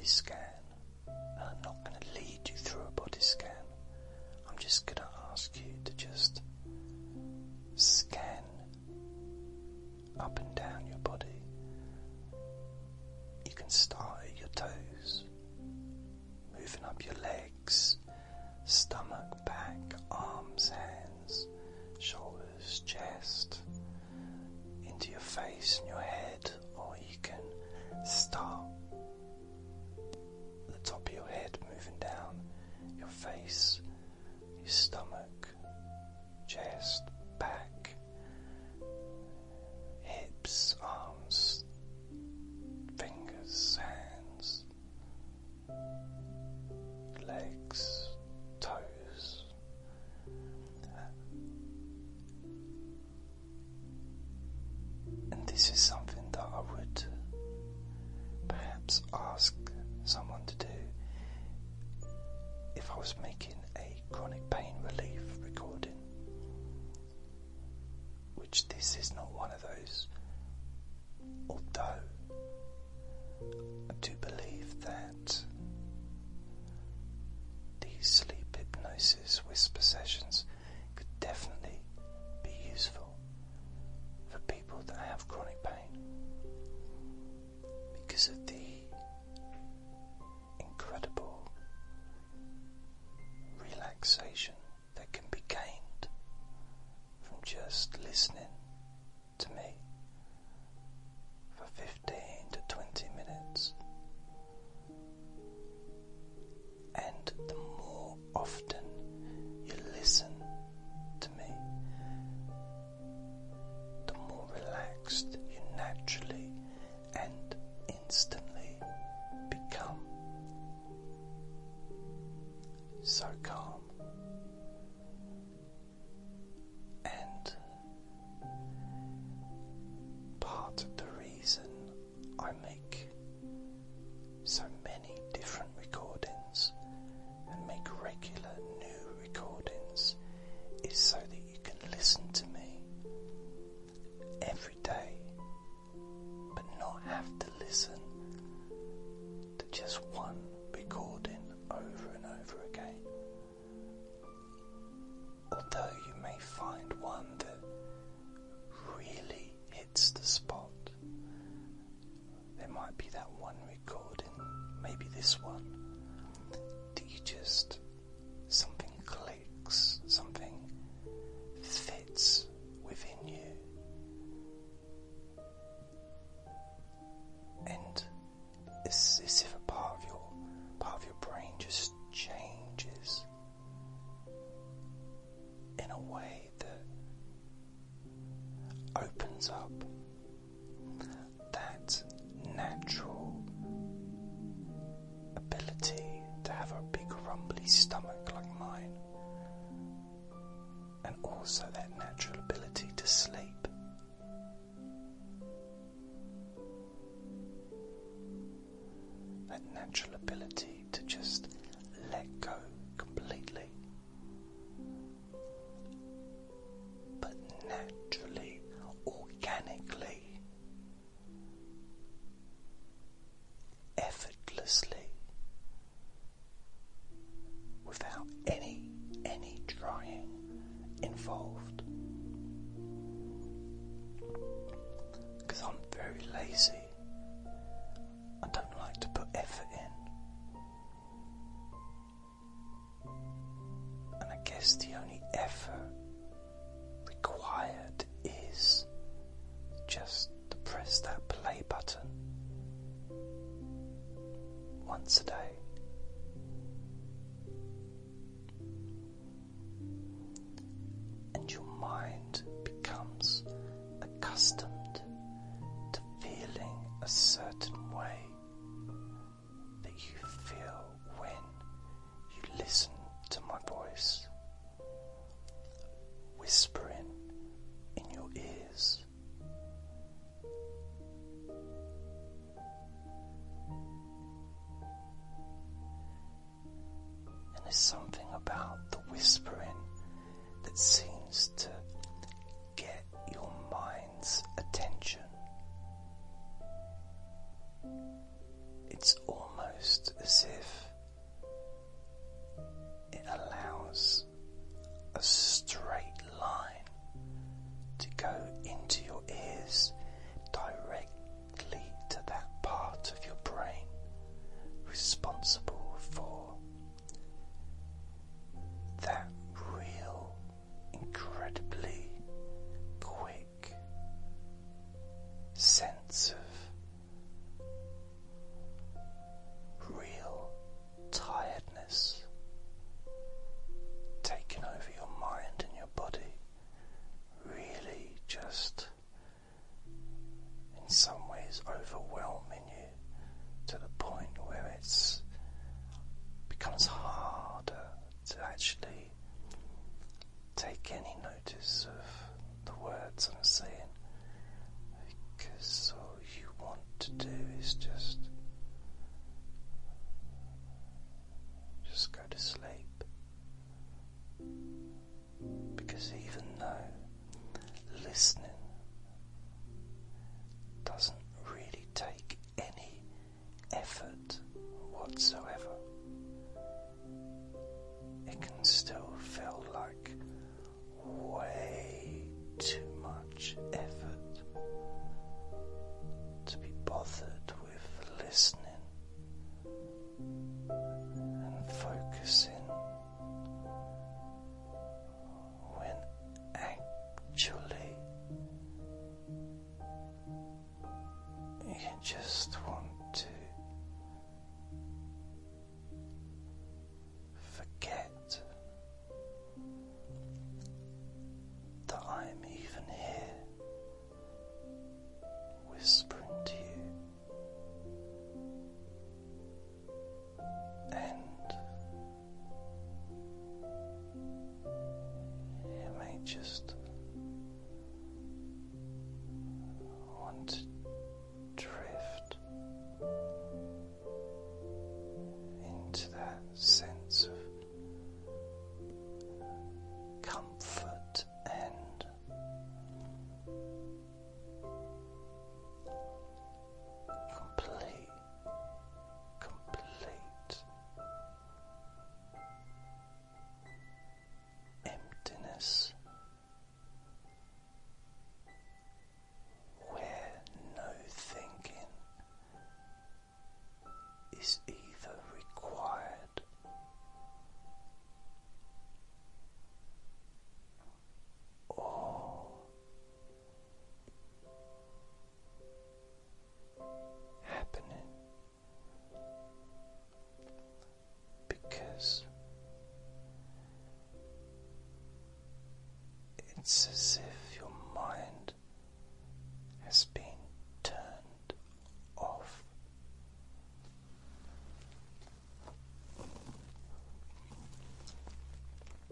body scan, and I'm not going to lead you through a body scan. I'm just going to ask you to just scan up and down. c'est ça.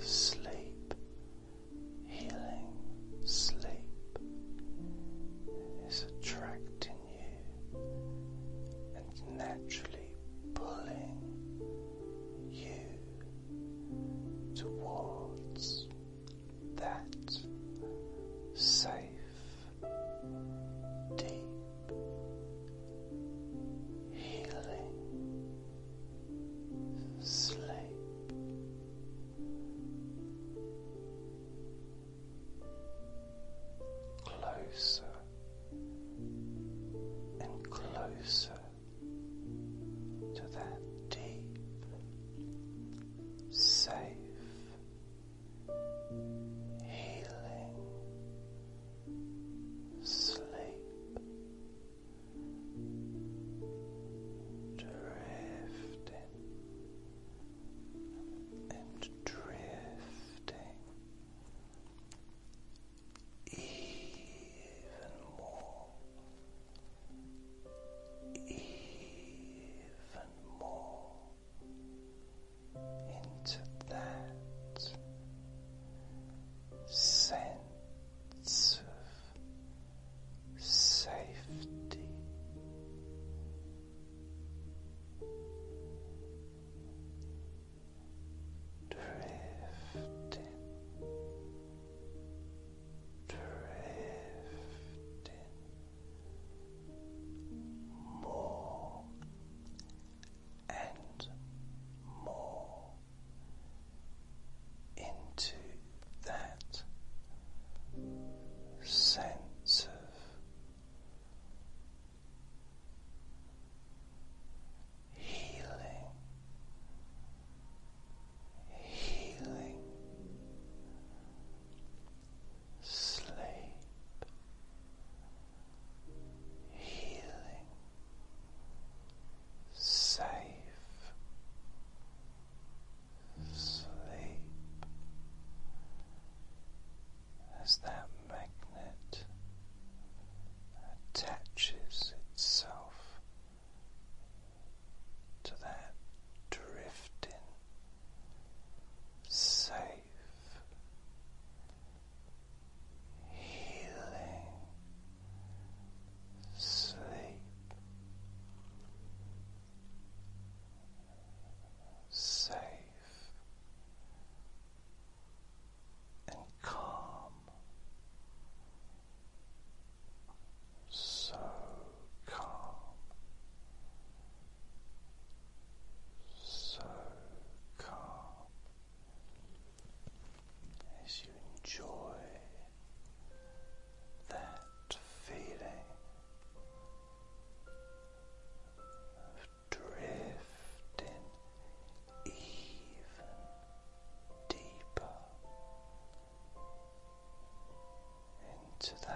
sleep, into